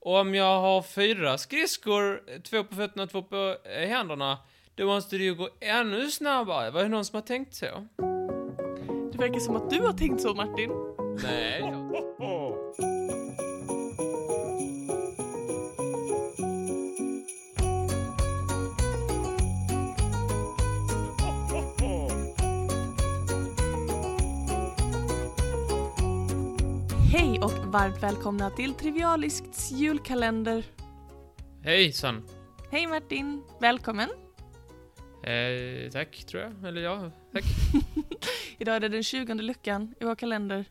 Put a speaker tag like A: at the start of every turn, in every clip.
A: om jag har fyra skridskor, två på fötterna och två på eh, händerna, då måste det ju gå ännu snabbare. Var det någon som har tänkt så?
B: Det verkar som att du har tänkt så Martin.
A: Nej.
B: varmt välkomna till Trivialisks julkalender.
A: Hejsan.
B: Hej Martin, välkommen.
A: Eh, tack, tror jag. Eller ja, tack.
B: Idag är det den 20 luckan i vår kalender.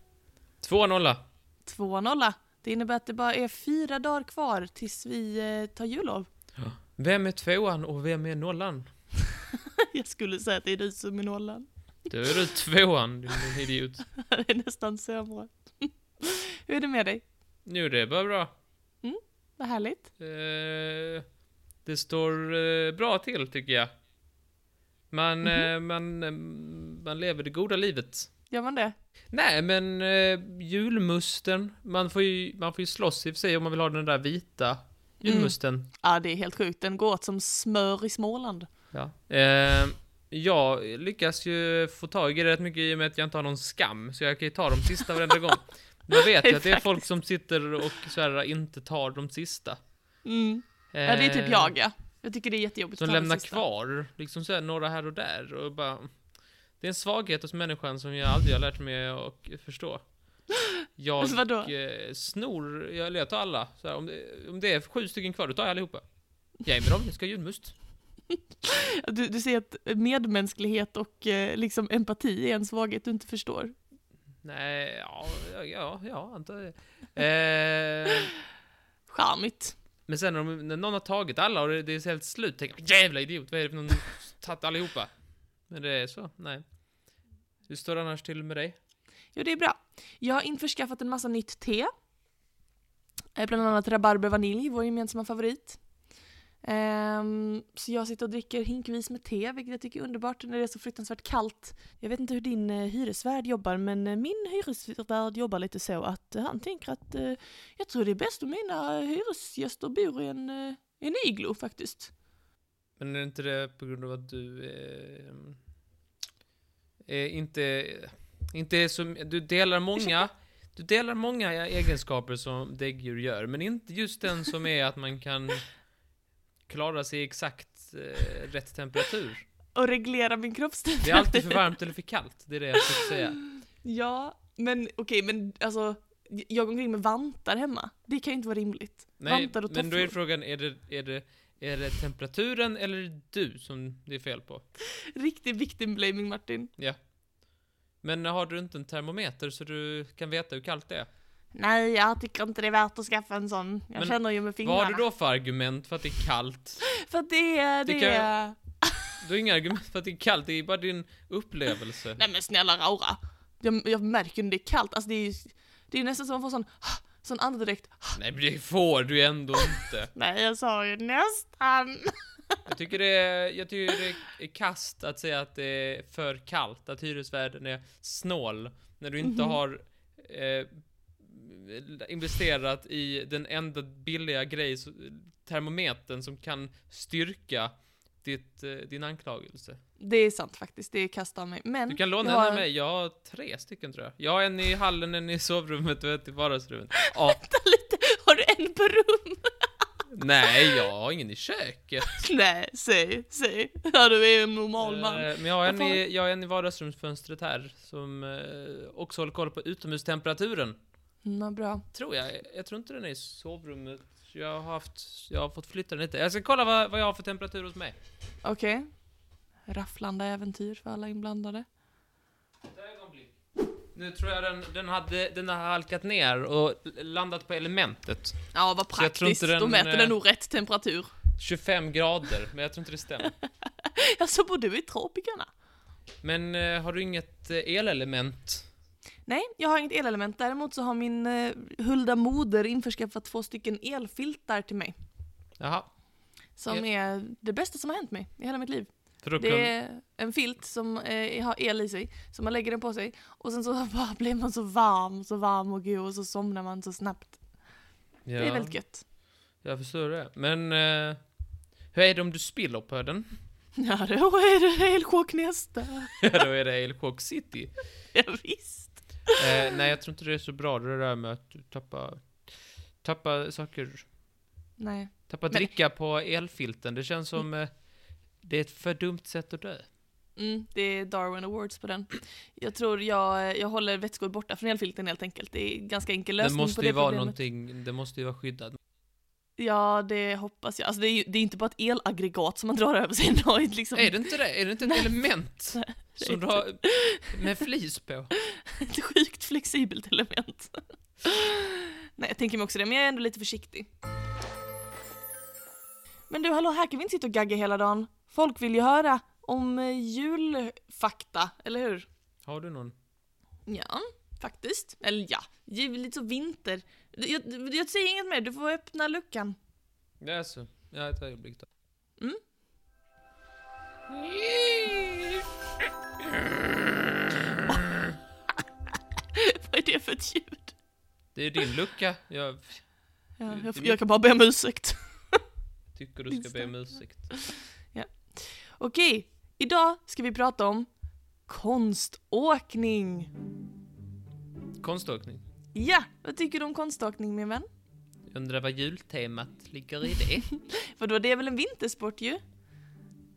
A: Två nolla.
B: 2-0. Det innebär att det bara är fyra dagar kvar tills vi eh, tar jullov.
A: Vem är tvåan och vem är nollan?
B: Jag skulle säga att det är du som är nollan.
A: Då är du tvåan, din idiot.
B: Det är nästan sämre. Hur är det med dig?
A: Jo, det är bara bra.
B: Vad härligt.
A: Eh, det står eh, bra till, tycker jag. Man,
B: Mhm.
A: eh, man, eh, man lever det goda livet.
B: Gör man det?
A: Nej, men eh, julmusten. Man får, ju, man får ju slåss i och för sig om man vill ha den där vita julmusten.
B: Ja, det är helt sjukt. Den går åt som smör i Småland.
A: Ja. Eh, jag lyckas ju få tag i det rätt mycket i och med att jag inte har någon skam, så jag kan ju ta de sista varenda gång. Man vet ju att det är folk som sitter och så här, inte tar de sista.
B: Mm. Ja, det är typ
A: Eh,
B: jag ja. Jag tycker det är jättejobbigt
A: Som
B: att ta
A: lämnar
B: sista.
A: kvar, liksom så här, några här och där och bara... Det är en svaghet hos människan som jag aldrig har lärt mig att förstå. Jag
B: Vadå?
A: eh, snor, jag, jag tar alla. Så här, om, det, om det är sju stycken kvar, då tar jag allihopa. Ge mig dem, jag ska ha julmust.
B: Du, du ser att medmänsklighet och eh, liksom empati är en svaghet du inte förstår.
A: Nej, ja, ja, ja, antar det. Eh,
B: Charmigt.
A: men sen när, de, när någon har tagit alla och det, det är helt slut, tänker jag jävla idiot, vad är det för någon tagit allihopa? Men det är så, nej. Hur står det annars till med dig?
B: Jo, det är bra. Jag har införskaffat en massa nytt te. Eh, Bland annat rabarber vanilj, vår gemensamma favorit. Ehm, så jag sitter och dricker hinkvis med te, vilket jag tycker är underbart när det är så fruktansvärt kallt. Jag vet inte hur din eh, hyresvärd jobbar, men eh, min hyresvärd jobbar lite så att eh, han tänker att jag tror det är bäst om mina hyresgäster bor i en, en iglo faktiskt.
A: Men är inte det på grund av att du är inte, inte är som, du delar många, du delar många egenskaper som däggdjur gör, men inte just den som är att man kan klara sig i exakt eh, rätt temperatur.
B: Och reglera min kroppstemperatur.
A: Det är alltid för varmt eller för kallt, det är det jag försöker säga.
B: Ja, men okej, men alltså jag går omkring med vantar hemma. Det kan ju inte vara rimligt.
A: Nej,
B: vantar och
A: men då är
B: tofflor.
A: frågan, är det, är det, är det temperaturen eller du som det är fel på?
B: Riktig victim blaming Martin.
A: Ja. Men har du inte en termometer så du kan veta hur kallt det är?
B: Nej, jag tycker inte det är värt att skaffa en sån. Jag
A: Men
B: känner ju med fingrarna.
A: Vad har du då för argument för att det är kallt?
B: För att det är,
A: Det
B: det,
A: kan-
B: är...
A: Du har inga argument för att det är kallt, det är bara din upplevelse.
B: Nej men snälla Raura. Jag, jag märker när det är kallt, alltså det är ju det är nästan som man får sån, sån andedräkt.
A: Nej men det får du ändå inte.
B: Nej, jag sa ju nästan.
A: Jag tycker det är, jag tycker det är kast att säga att det är för kallt, att hyresvärden är snål, när du inte
B: Mhm.
A: har eh, investerat i den enda billiga grej, termometern som kan styrka ditt, eh, din anklagelse.
B: Det är sant faktiskt, det är kast av mig. Men
A: Du kan låna en av mig, jag har tre stycken tror jag. Jag har en i hallen, en i sovrummet och ett i vardagsrummet. Ja,
B: lite, har du en på rum?
A: nej, jag har ingen i köket.
B: Nej, säg, säg. Ja, du är en normal man.
A: Eh, Men jag har, en i, jag har en i vardagsrumsfönstret här som eh, också håller koll på utomhustemperaturen.
B: Mm, bra.
A: Tror jag. Jag tror inte den är i sovrummet. Jag har haft, jag har fått flytta den lite. Jag ska kolla vad, vad jag har för temperatur hos mig.
B: Okej. Rafflande äventyr för alla inblandade.
A: Nu tror jag den, den, hade, den har halkat ner och landat på elementet.
B: Ja, vad praktiskt.
A: den,
B: Då mäter
A: eh,
B: den nog rätt temperatur.
A: 25 grader, men jag tror inte det stämmer.
B: Alltså, bor du i tropikerna?
A: Men eh, har du inget eh, elelement?
B: Nej, jag har inget elelement. Däremot så har min eh, hulda moder införskaffat två stycken elfiltar till mig.
A: Jaha.
B: Som är det bästa som har hänt mig i hela mitt liv.
A: För då
B: Det är en filt som eh, har el i sig, så man lägger den på sig och sen så bara blir man så varm, så varm och god och så somnar man så snabbt.
A: ja.
B: Det är väldigt gött.
A: Jag förstår det. Men, eh, hur är det om du spiller på den?
B: Ja, då är det elchock nästa.
A: Ja, då är det Elchock City.
B: Ja, visst.
A: Eh, nej, jag tror inte det är så bra det där med att du tappar, tappar saker,
B: Nej.
A: tappar dricka på elfilten. Det känns som, eh, det är ett för dumt sätt att dö.
B: Mm, det är Darwin Awards på den. Jag tror jag, jag håller vätskor borta från elfilten helt enkelt. Det är ganska enkel
A: Det
B: lösning på
A: måste
B: det
A: ju vara
B: problemet.
A: någonting, det måste ju vara skyddat.
B: Ja, det hoppas jag. Alltså det är ju det är inte bara ett elaggregat som man drar över en dag liksom.
A: Är det inte det? Är det inte ett
B: Nej.
A: element?
B: Nej,
A: Som du har med flis på?
B: Ett sjukt flexibelt element. Nej, jag tänker mig också det, men jag är ändå lite försiktig. Men du, hallå, här kan vi inte sitta och gagga hela dagen. Folk vill ju höra om eh, julfakta, eller hur?
A: Har du någon?
B: Ja, faktiskt. Eller ja, lite så vinter. Jag, jag säger inget mer, du får öppna luckan.
A: Ja, alltså. Ja, ett ögonblick då.
B: Mm. Vad är det för ett ljud?
A: Det är din lucka. Jag
B: Ja, jag, jag kan bara be om ursäkt.
A: tycker du ska be om ursäkt.
B: Okej, idag ska vi prata om konståkning.
A: Konståkning.
B: Ja, vad tycker du om konståkning min vän?
A: Jag undrar vad jultemat ligger i det.
B: För då det är väl en vintersport ju?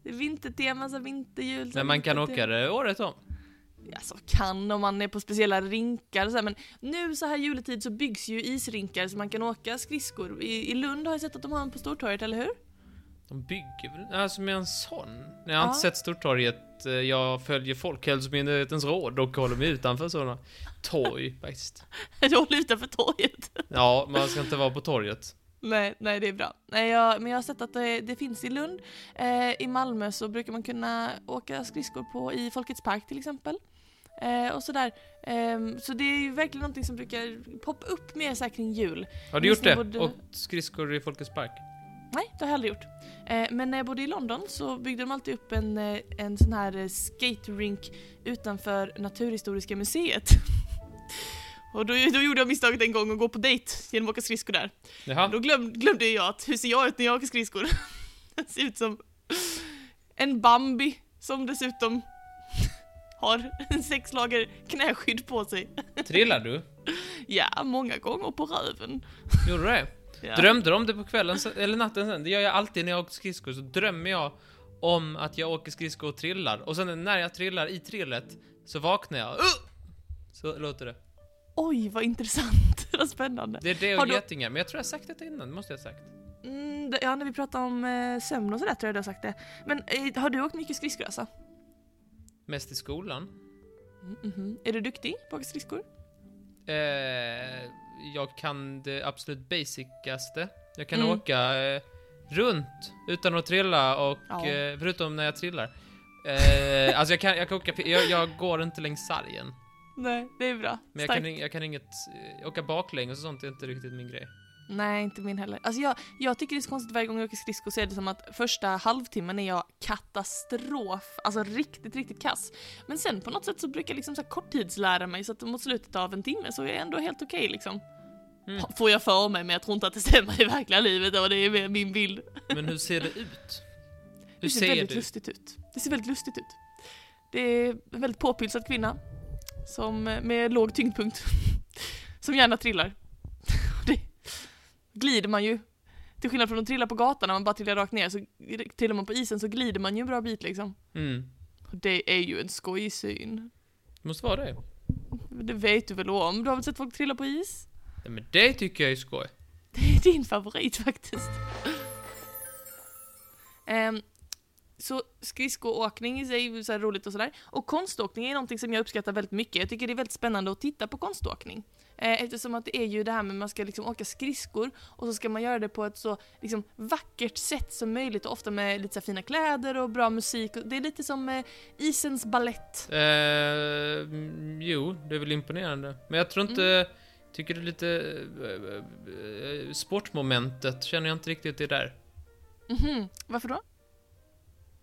B: Det är vintertema, så vinterjul. så
A: Men man kan åka det året om.
B: Alltså kan om man är på speciella rinkar och så här, men nu så här juletid så byggs ju isrinkar så man kan åka skridskor. I, I Lund har jag sett att de har en på Stortorget, eller hur?
A: De bygger väl, alltså med en sån? Jag har
B: Ja.
A: inte sett Stortorget, eh, jag följer Folkhälsomyndighetens råd och håller mig utanför sådana torg faktiskt.
B: Du håller utanför torget.
A: Ja, man ska inte vara på torget.
B: nej, nej det är bra. Nej, jag, men jag har sett att det, det finns i Lund. Eh, I Malmö så brukar man kunna åka skridskor på i Folkets Park till exempel. Eh, och sådär. Ehm, så det är ju verkligen någonting som brukar poppa upp mer så kring jul.
A: Har du
B: Minns
A: gjort det?
B: både-
A: Och skridskor i Folkets Park?
B: Det har jag aldrig gjort. Eh, men när jag bodde i London så byggde de alltid upp en, eh, en sån här eh, skate-rink utanför Naturhistoriska museet. Och då, då gjorde jag misstaget en gång att gå på dejt genom att åka skridskor där.
A: Jaha.
B: Då glöm, glömde jag att hur ser jag ut när jag åker skridskor? Jag ser ut som en Bambi som dessutom har sex lager knäskydd på sig.
A: Trillar du?
B: Ja, många gånger på röven.
A: Gjorde du det?
B: Ja.
A: Drömde du om det på kvällen, sen- eller natten sen? Det gör jag alltid när jag åker skridskor, så drömmer jag om att jag åker skridskor och trillar. Och sen när jag trillar i trillet, så vaknar jag. Uh! Så låter det.
B: Oj, vad intressant. vad spännande.
A: Det är det
B: Har
A: och
B: du-
A: getingar, men jag tror jag har sagt det innan, det måste jag ha sagt.
B: Mm, det- ja, när vi pratar om eh, sömn och sådär tror jag du har sagt det. Men eh, har du åkt mycket skridskor alltså?
A: Mest i skolan.
B: Mm, mhm. Är du duktig på att åka skridskor?
A: Eh, jag kan det absolut basicaste. Jag kan
B: Mm.
A: åka eh, runt utan att trilla och,
B: Ja.
A: eh, förutom när jag trillar. Eh, alltså jag kan, jag kan åka, jag, jag går inte längs sargen.
B: Nej, det är bra.
A: Men jag kan, jag kan inget, eh, åka baklänges och sånt är inte riktigt min grej.
B: Nej, inte min heller. Alltså jag, jag tycker det är så konstigt varje gång jag åker skridskor så är det som att första halvtimmen är jag katastrof. Alltså riktigt, riktigt kass. Men sen på något sätt så brukar jag liksom så korttidslära mig så att mot slutet av en timme så är jag ändå helt okej liksom.
A: Mm.
B: Får jag för mig, men jag tror inte att det stämmer i verkliga livet och det är mer min bild.
A: Men hur ser det ut? Hur
B: Det ser,
A: ser
B: väldigt
A: du?
B: lustigt ut. Det ser väldigt lustigt ut. Det är en väldigt påpylsad kvinna. Som, med låg tyngdpunkt. Som gärna trillar. Glider man ju. Till skillnad från att trilla på gatan när man bara trillar rakt ner så trillar man på isen så glider man ju en bra bit liksom.
A: Mm.
B: Det är ju en skojsyn.
A: Det måste vara det.
B: Det vet du väl om? Du har väl sett folk trilla på is?
A: Ja, men det tycker jag är skoj.
B: Det är din favorit faktiskt. Ehm, så skridskoåkning i sig är så roligt och sådär. Och konståkning är någonting som jag uppskattar väldigt mycket. Jag tycker det är väldigt spännande att titta på konståkning. Eh, eftersom att det är ju det här med att man ska liksom åka skridskor och så ska man göra det på ett så liksom vackert sätt som möjligt och ofta med lite fina kläder och bra musik. Och Det är lite som eh, isens ballett.
A: Eh, mm, jo, det är väl imponerande. Men jag tror inte...
B: Mm.
A: Tycker är lite... eh, sportmomentet känner jag inte riktigt det där.
B: Mhm, varför då?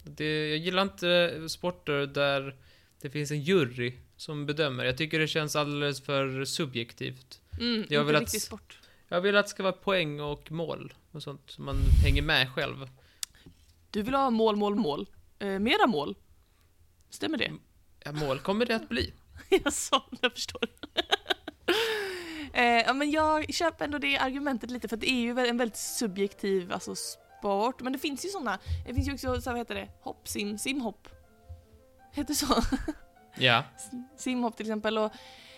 A: Det, jag gillar inte sporter där det finns en jury som bedömer. Jag tycker det känns alldeles för subjektivt.
B: Mm,
A: Jag
B: inte
A: vill att-
B: sport.
A: Jag vill att det ska vara poäng och mål och sånt, så man hänger med själv.
B: Du vill ha mål, mål, mål. Eh, mera mål. Stämmer det?
A: Ja, mål kommer det att bli.
B: Jaså, jag förstår. eh, ja, men jag köper ändå det argumentet lite för att det är ju en väldigt subjektiv alltså, sport. Men det finns ju sådana, det finns ju också, så här, vad heter det, hoppsim, simhopp. Heter det så?
A: Ja.
B: simhopp till exempel och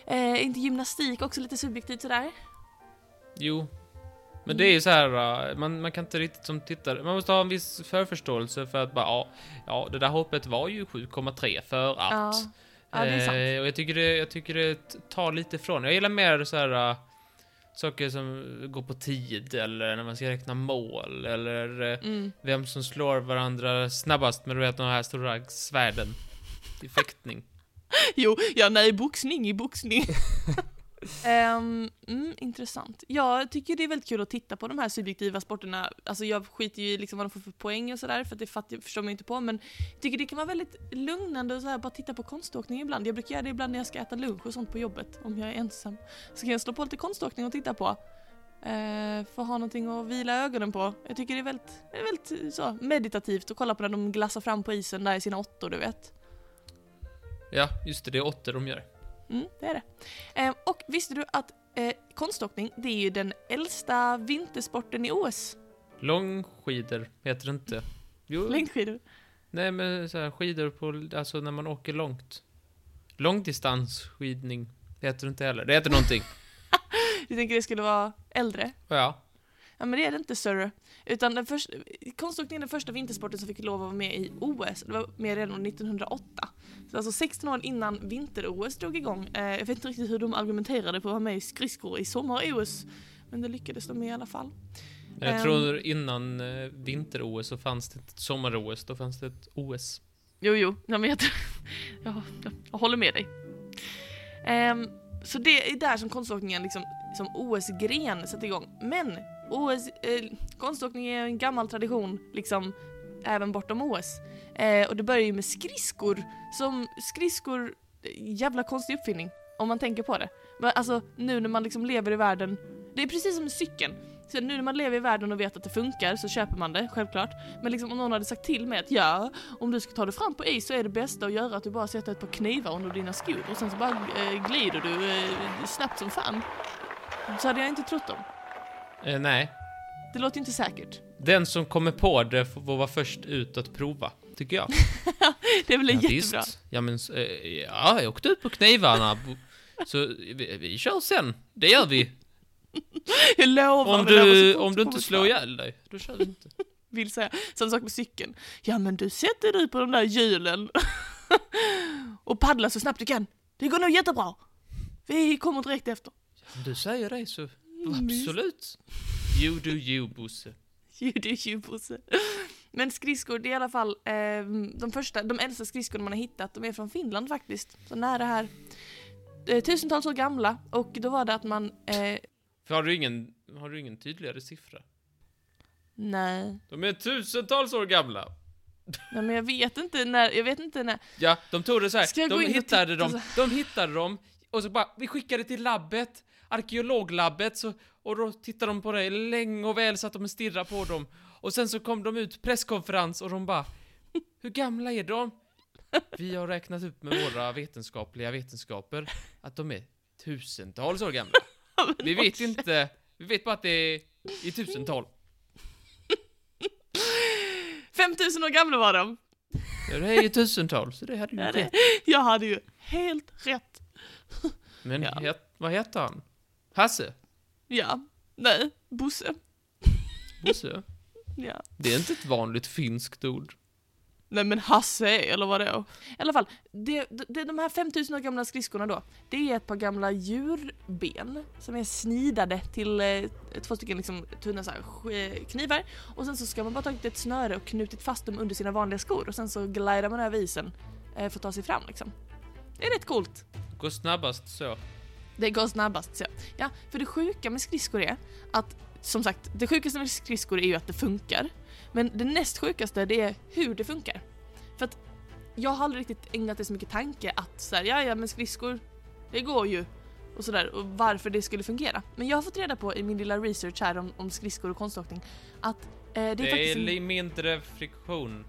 B: eh, inte gymnastik också lite subjektivt sådär?
A: Jo. Men det är ju så här, uh, man, man kan inte riktigt som tittare, man måste ha en viss förförståelse för att bara, ja, ja det där hoppet var ju 7,3 för att.
B: Ja. Ja, det är sant.
A: Eh, och jag tycker det, jag tycker det tar lite ifrån. Jag gillar mer så här uh, saker som går på tid eller när man ska räkna mål eller
B: Mm.
A: vem som slår varandra snabbast med du vet de här stora svärden i fäktning.
B: Jo, ja nej, boxning i boxning. Ehm, mm, intressant. Jag tycker det är väldigt kul att titta på de här subjektiva sporterna. Alltså jag skiter ju i liksom vad de får för poäng och sådär, för att det fattar, förstår man inte på. Men jag tycker det kan vara väldigt lugnande att så här, bara titta på konståkning ibland. Jag brukar göra det ibland när jag ska äta lunch och sånt på jobbet, om jag är ensam. Så kan jag slå på lite konståkning och titta på. Uh, för att ha någonting att vila ögonen på. Jag tycker det är väldigt, väldigt så, meditativt att kolla på när de glassar fram på isen där i sina åttor, du vet.
A: Ja, just det, det är åtta de gör.
B: Mm, det är det. Eh, och visste du att eh, konståkning, det är ju den äldsta vintersporten i OS?
A: Långskidor heter det inte. Jo,
B: Längdskidor.
A: nej men så här, skidor på, alltså när man åker långt. Långdistansskidning heter det inte heller. Det heter någonting.
B: Du tänker det skulle vara äldre?
A: ja.
B: Ja men det är det inte större. Utan den första, konståkning är den första vintersporten som fick lov att vara med i OS. Det var med redan 1908. Så alltså 16 år innan vinter-OS drog igång. Eh, jag vet inte riktigt hur de argumenterade på att vara med i skridskor i sommar-OS. Men det lyckades de med i alla fall.
A: Jag
B: Ehm.
A: tror innan eh, vinter-OS så fanns det ett sommar-OS, då fanns det ett OS.
B: Jo, jo, ja, men jag, jag, jag, håller med dig. Ehm, så det är där som konståkningen liksom, som OS-gren sätter igång. Men OS, eh, konståkning är en gammal tradition, liksom, även bortom OS. Eh, och det börjar ju med skridskor, som skridskor, jävla konstig uppfinning, om man tänker på det. Men alltså, nu när man liksom lever i världen, det är precis som med cykeln. Så nu när man lever i världen och vet att det funkar så köper man det, självklart. Men liksom om någon hade sagt till mig att ja, om du ska ta dig fram på is så är det bästa att göra att du bara sätter ett par knivar under dina skor och sen så bara eh, glider du eh, snabbt som fan. Så hade jag inte trott dem.
A: Eh, nej.
B: Det låter inte säkert.
A: Den som kommer på det får vara först ut att prova, tycker jag.
B: Det väl
A: Ja,
B: jättebra.
A: visst. Ja, men eh, ja, jag åkte ut på knivarna. Så vi, vi kör sen. Det gör vi.
B: Jag lovar.
A: Om du, om du inte slår ihjäl dig, då kör vi inte.
B: Vill säga. Samma sak med cykeln. Ja men du sätter dig på de där hjulen och paddlar så snabbt du kan. Det går nog jättebra. Vi kommer direkt efter.
A: Om du säger det så
B: Mm,
A: absolut. You do you, Bosse.
B: Det är ju Bosse. Men skridskor, det är i alla fall eh, de första, de äldsta skridskorna man har hittat, de är från Finland faktiskt. Så nära här. Eh, tusentals år gamla och då var det att man, eh,
A: För har du ingen, har du ingen tydligare siffra?
B: nej,
A: De är tusentals år gamla.
B: nej men jag vet inte när, jag vet inte när,
A: Ja, de tog det så här. De hittade dem, de hittade dem och så bara, vi skickade till labbet, arkeologlabbet, så, och då tittade de på det länge och väl så att de stirrade på dem. Och sen så kom de ut presskonferens och de bara, hur gamla är de? Vi har räknat upp med våra vetenskapliga vetenskaper att de är tusentals år gamla. Vi vet inte, vi vet bara att det är i tusental.
B: 5000 år gamla var de!
A: Ja, det är ju tusental, så det hade ju
B: Ja,
A: rätt.
B: jag hade ju helt rätt.
A: Men
B: Ja.
A: het, vad heter han? Hasse?
B: Ja, nej, Bosse.
A: Bosse?
B: Ja.
A: Det är inte ett vanligt finskt ord.
B: Nej men Hasse, eller vadå? I alla fall, det, det, de här 5000 år gamla skridskorna då, det är ett par gamla djurben som är snidade till eh, två stycken liksom tunna så här, sk- knivar och sen så ska man bara tagit ett snöre och knutit fast dem under sina vanliga skor och sen så glidar man över isen eh, för att ta sig fram liksom. Det är rätt coolt.
A: Går snabbast så.
B: Det går snabbast så. Ja, för det sjuka med skridskor är att, som sagt, det sjukaste med skridskor är ju att det funkar. Men det näst sjukaste det är hur det funkar. För att jag har aldrig riktigt ägnat det så mycket tanke att så här, ja ja men skridskor, det går ju. och sådär och varför det skulle fungera. Men jag har fått reda på i min lilla research här om, om skridskor och konståkning att eh, det är
A: Det är
B: faktiskt en
A: li- mindre friktion.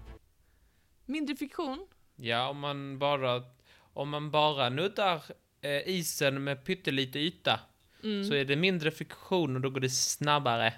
B: mindre friktion.
A: Ja, om man bara, om man bara nuddar eh, isen med pyttelite yta
B: Mm.
A: så är det mindre friktion och då går det snabbare.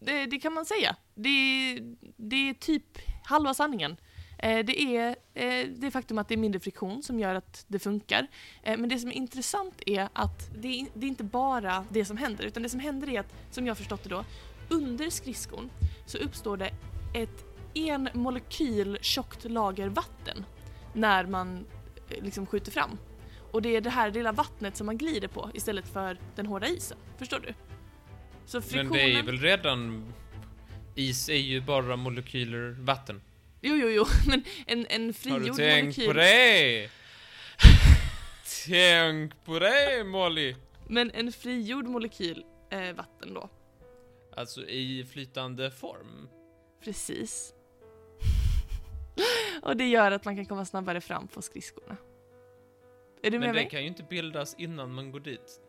B: Det, det kan man säga. Det, det är typ halva sanningen. Eh, det är eh, det faktum att det är mindre friktion som gör att det funkar. Eh, men det som är intressant är att det är, det är inte bara det som händer, utan det som händer är att, som jag förstått det då, under skridskon så uppstår det ett en molekyl tjockt lager vatten när man liksom skjuter fram. Och det är det här lilla vattnet som man glider på istället för den hårda isen. Förstår du? Så friktionen...
A: Men det är väl redan... Is är ju bara molekyler vatten.
B: Jo, jo, jo, men en, en
A: Har du
B: frigjord
A: tänkt
B: molekyl...
A: på det? Tänk på det Molly!
B: Men en frigjord molekyl eh, vatten då.
A: Alltså i flytande form.
B: Precis. Och det gör att man kan komma snabbare fram på skridskorna. Är du med
A: Men det
B: mig?
A: kan ju inte bildas innan man går dit.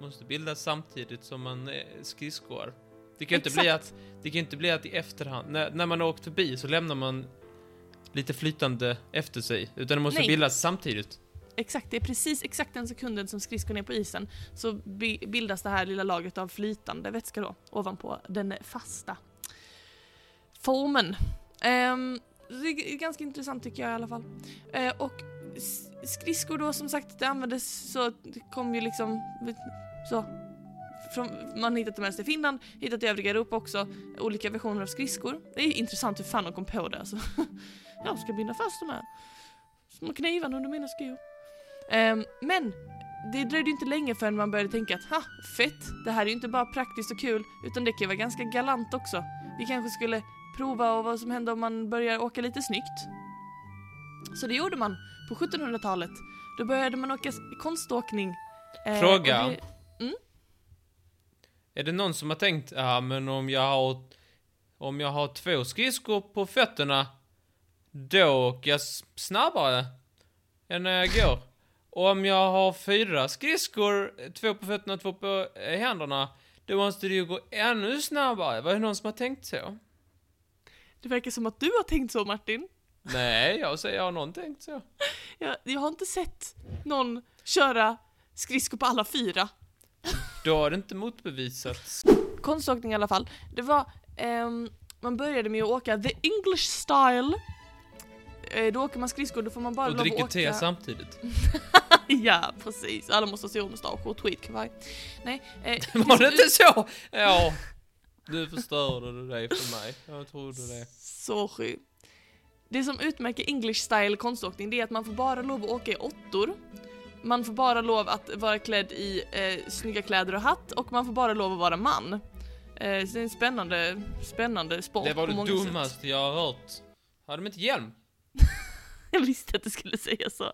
A: Måste bildas samtidigt som man eh, skridskor. Det kan ju inte bli att, det kan inte bli att i efterhand, när, när man har åkt förbi så lämnar man lite flytande efter sig. Utan det måste
B: Nej.
A: bildas samtidigt.
B: Exakt, det är precis exakt den sekunden som skridskon är på isen så bi- bildas det här lilla lagret av flytande vätska då ovanpå den fasta formen. Ehm, det är ganska intressant tycker jag i alla fall. Eh, och skridskor då som sagt, det användes så, det kom ju liksom så från, man hittat det mest i Finland, hittat i övriga Europa också, olika versioner av skridskor. Det är intressant hur fan de kom på det alltså. Jag ska binda fast de här små knivarna under mina skor. Um, men det dröjde ju inte länge förrän man började tänka att ha, fett, det här är ju inte bara praktiskt och kul, utan det kan ju vara ganska galant också. Vi kanske skulle prova och vad som händer om man börjar åka lite snyggt. Så det gjorde man på 1700-talet. Då började man åka konståkning. eh,
A: Fråga.
B: det-
A: Är det någon som har tänkt, ja men om jag har, om jag har två skridskor på fötterna, då åker jag snabbare än när jag går. Och om jag har fyra skridskor, två på fötterna och två på eh, händerna, då måste det ju gå ännu snabbare. Var det någon som har tänkt så?
B: Det verkar som att du har tänkt så Martin.
A: Nej, jag säger, jag har någon tänkt så.
B: Jag, jag har inte sett någon köra skridskor på alla fyra.
A: Då har det inte motbevisats.
B: konståkning i alla fall. Det var, ehm, man började med att åka the English style. Eh, då åker man skridskor, då får man bara
A: Och
B: lov att
A: dricker
B: åka...
A: te samtidigt.
B: ja, precis. Alla måste ha stor mustasch och tweedkavaj. Nej. Eh,
A: Var det inte så? Ja. Nu förstörde du det för mig. Jag trodde det.
B: Sju. Det som utmärker English style konståkning det är att man får bara lov att åka i åttor. Man får bara lov att vara klädd i eh, snygga kläder och hatt och man får bara lov att vara man. Eh, så det är en spännande, spännande sport
A: Det var det dummaste jag har hört. Har de inte hjälm?
B: Jag visste att du skulle säga så.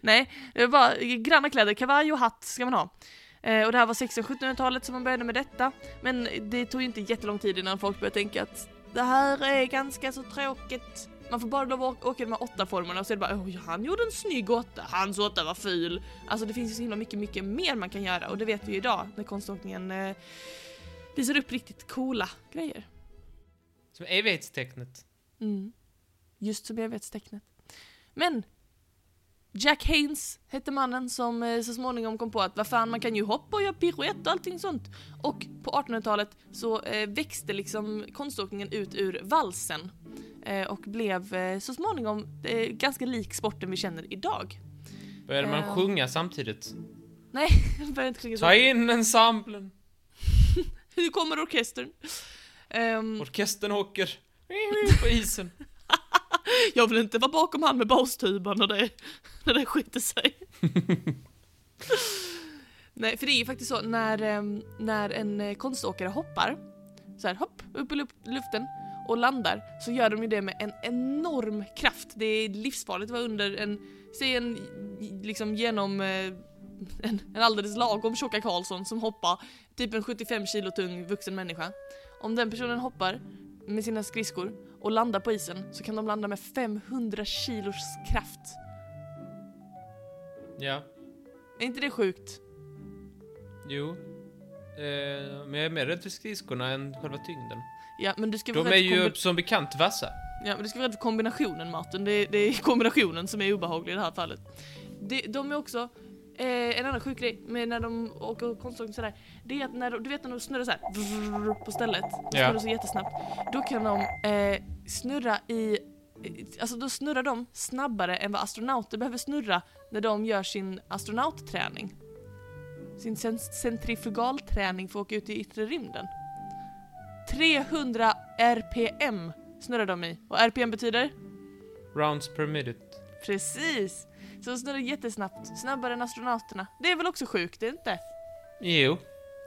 B: Nej, det var bara granna kläder, kavaj och hatt ska man ha. Eh, och det här var 1600-1700-talet som man började med detta. Men det tog ju inte jättelång tid innan folk började tänka att det här är ganska så tråkigt. Man får bara lov att åka de här åtta formerna och så är det bara oh, han gjorde en snygg åtta, hans åtta var ful. Alltså det finns ju så himla mycket, mycket mer man kan göra och det vet vi ju idag när konståkningen eh, visar upp riktigt coola grejer.
A: Som evighetstecknet.
B: Mm. Just som evighetstecknet. Men Jack Haynes hette mannen som eh, så småningom kom på att vad fan man kan ju hoppa och göra piruett och allting sånt. Och på 1800-talet så eh, växte liksom konståkningen ut ur valsen. Eh, och blev eh, så småningom eh, ganska lik sporten vi känner idag.
A: Började man
B: Ja.
A: sjunga samtidigt?
B: Nej, jag börjar inte sjunga.
A: Ta in ensemblen.
B: Hur kommer orkestern? Ehm,
A: Orkestern åker på isen.
B: Jag vill inte vara bakom han med bastuban när det, när det skiter sig. Nej, för det är ju faktiskt så när, ehm, när en konståkare hoppar, så här hopp, upp i luften och landar, så gör de ju det med en enorm kraft. Det är livsfarligt att vara under en, säg en liksom genom eh, en, en alldeles lagom tjocka Karlsson som hoppar, typ en 75 kilo tung vuxen människa. Om den personen hoppar med sina skridskor och landar på isen så kan de landa med 500 kilos kraft.
A: Ja.
B: Är inte det sjukt?
A: Jo. Eh, men jag är mer rädd för skridskorna än själva tyngden.
B: Ja, men du ska vara
A: De är ju som bekant vassa.
B: Ja, men du ska vara rädd för kombinationen Martin. Det är, det är kombinationen som är obehaglig i det här fallet. Det, de är också, eh, en annan sjuk grej med när de åker konståkning sådär, det är att när de, du vet när de snurrar såhär på stället, de snurrar så jättesnabbt, då kan de eh, snurra i, alltså då snurrar de snabbare än vad astronauter behöver snurra när de gör sin astronautträning. Sin cen- centrifugalträning för att åka ut i yttre rymden. 300 RPM snurrar de i. Och RPM betyder?
A: Rounds per minute.
B: Precis! Så de snurrar jättesnabbt, snabbare än astronauterna. Det är väl också sjukt, det inte?
A: Jo.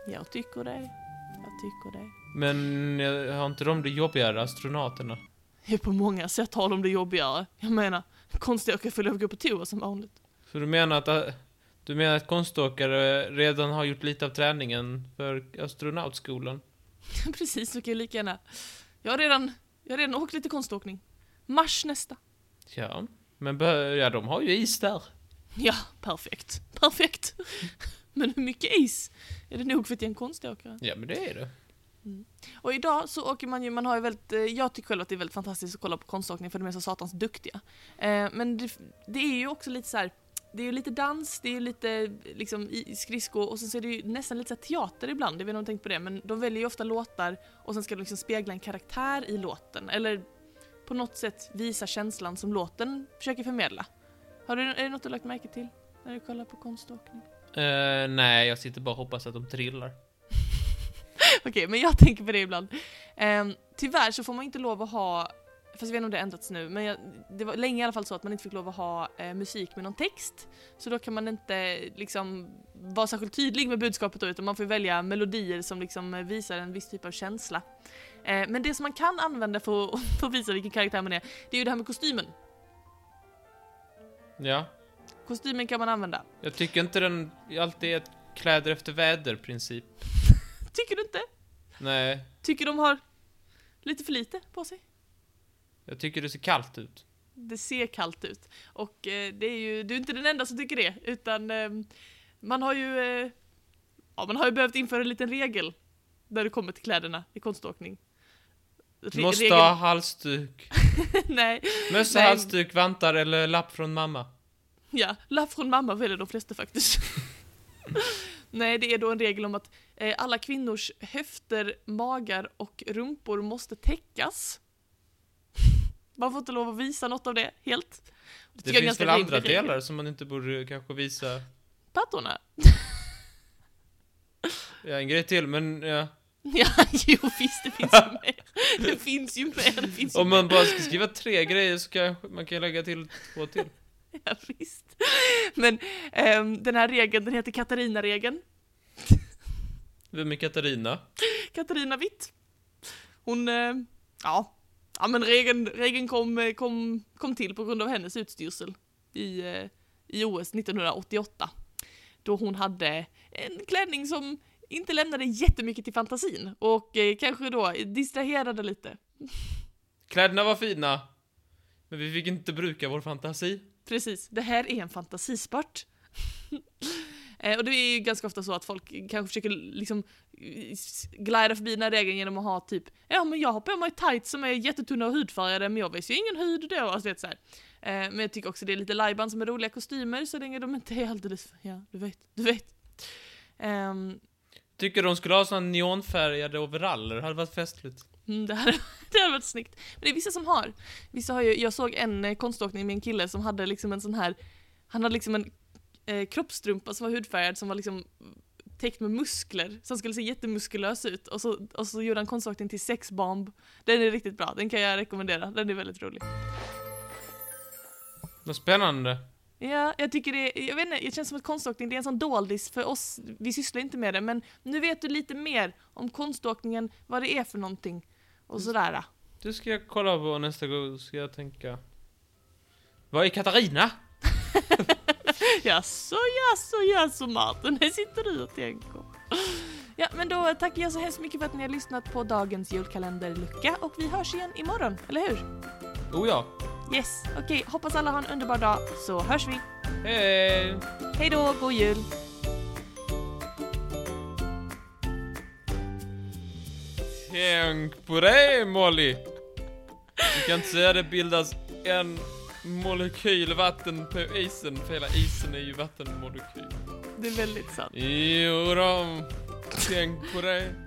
B: Jag tycker det. Jag tycker det.
A: Men har inte de det jobbigare, astronauterna?
B: Ja, På många sätt har de det jobbigare. Jag menar, konståkare får lov att gå på toa som vanligt.
A: Så du menar att, eh, du menar att konståkare redan har gjort lite av träningen för astronautskolan?
B: Precis, så kan jag lika gärna. Jag har redan, jag har redan åkt lite konståkning. Mars nästa.
A: Ja. Men ja, de har ju is där.
B: Ja, perfekt. Perfekt. Men hur mycket is är det nog för att jag är en konståkare?
A: Ja, men det är det.
B: Och idag så åker man ju, man har ju väldigt, eh, jag tycker själv att det är väldigt fantastiskt att kolla på konståkning för de är så satans duktiga. Eh, men det, det är ju också lite så här. Det är ju lite dans, det är ju lite liksom i skridskor och sen så är det ju nästan lite teater ibland, jag vet inte om du tänkt på det, men de väljer ju ofta låtar och sen ska de liksom spegla en karaktär i låten, eller på något sätt visa känslan som låten försöker förmedla. Har du, är det något du lagt märke till när du kollar på konståkning?
A: Eh, nej, jag sitter bara och hoppas att de trillar.
B: Okej, men jag tänker på det ibland. Ehm, tyvärr så får man inte lov att ha, fast jag vet inte om det har ändrats nu, men jag, det var länge i alla fall så att man inte fick lov att ha eh, musik med någon text. Så då kan man inte liksom vara särskilt tydlig med budskapet då, utan man får välja melodier som liksom visar en viss typ av känsla. Eh, men det som man kan använda för att, för att visa vilken karaktär man är, det är ju det här med kostymen.
A: Ja.
B: Kostymen kan man använda.
A: Jag tycker inte den alltid är kläder efter väder-princip.
B: Tycker du inte?
A: Nej,
B: Tycker de har lite för lite på sig?
A: Jag tycker det ser kallt ut.
B: det ser kallt ut. Och eh, det är ju, du är inte den enda som tycker det, utan eh, man har ju eh, ja, man har ju behövt införa en liten regel när det kommer till kläderna i konståkning. Re-
A: måste
B: regeln-
A: ha halsduk.
B: Nej,
A: Mössa,
B: Nej.
A: halsduk, vantar eller lapp från mamma.
B: ja, lapp från mamma väljer de flesta faktiskt. Nej, det är då en regel om att eh, alla kvinnors höfter, magar och rumpor måste täckas. Man får inte lov att visa något av det helt.
A: Det
B: är
A: finns väl andra delar som man inte borde kanske visa.
B: Pattorna.
A: Ja, en grej till, men ja.
B: Ja, jo visst det finns ju mer. Det finns ju mer, det finns ju
A: Om man bara ska skriva tre grejer så kanske man kan lägga till två till.
B: Ja, visst. Men ehm, den här regeln, den heter Katarina-regeln.
A: Vem är Katarina?
B: Katarina Witt. Hon, eh, ja. Ja men regeln, regeln kom, eh, kom, kom till på grund av hennes utstyrsel i, eh, i OS 1988. Då hon hade en klänning som inte lämnade jättemycket till fantasin och eh, kanske då distraherade lite.
A: Kläderna var fina. Men vi fick inte bruka vår fantasi.
B: Precis, det här är en fantasisport. Eh, och det är ju ganska ofta så att folk kanske försöker liksom eh, glida förbi den här regeln genom att ha typ Ja men jag har på mig tights som är jättetunna och hudfärgade men jag visar ju ingen hud då, alltså vet så här. Eh, Men jag tycker också det är lite lajban som är roliga kostymer så länge de inte är alldeles, ja du vet, du vet. Ehm,
A: Tycker de skulle ha såna neonfärgade overaller, det hade varit festligt.
B: Mm, det, hade, det hade varit snyggt. Men det är vissa som har. Vissa har ju, jag såg en eh, konståkning med en kille som hade liksom en sån här, han hade liksom en eh, kroppstrumpa som var hudfärgad som var liksom täckt med muskler, som skulle se jättemuskulös ut. Och så, och så gjorde han konståkning till sexbomb. Den är riktigt bra, den kan jag rekommendera, den är väldigt rolig.
A: Vad spännande.
B: Ja, jag tycker det, jag vet inte, det känns som att konståkning det är en sån doldis för oss, vi sysslar inte med det, men nu vet du lite mer om konståkningen, vad det är för någonting och sådär.
A: Det ska jag kolla på nästa gång, ska jag tänka. Vad är Katarina?
B: Jaså, jaså, jaså Martin, det sitter du och tänker. Ja, men då tackar jag så hemskt mycket för att ni har lyssnat på dagens julkalenderlucka och vi hörs igen imorgon, eller hur?
A: Oh ja,
B: Yes, okej. hoppas alla har en underbar dag så hörs vi.
A: Hej!
B: Hej då, god jul!
A: Tänk på det Molly! Du kan inte säga det bildas en molekyl vatten på isen, för hela isen är ju vattenmolekyl.
B: Det är väldigt sant.
A: Jo då. tänk på det.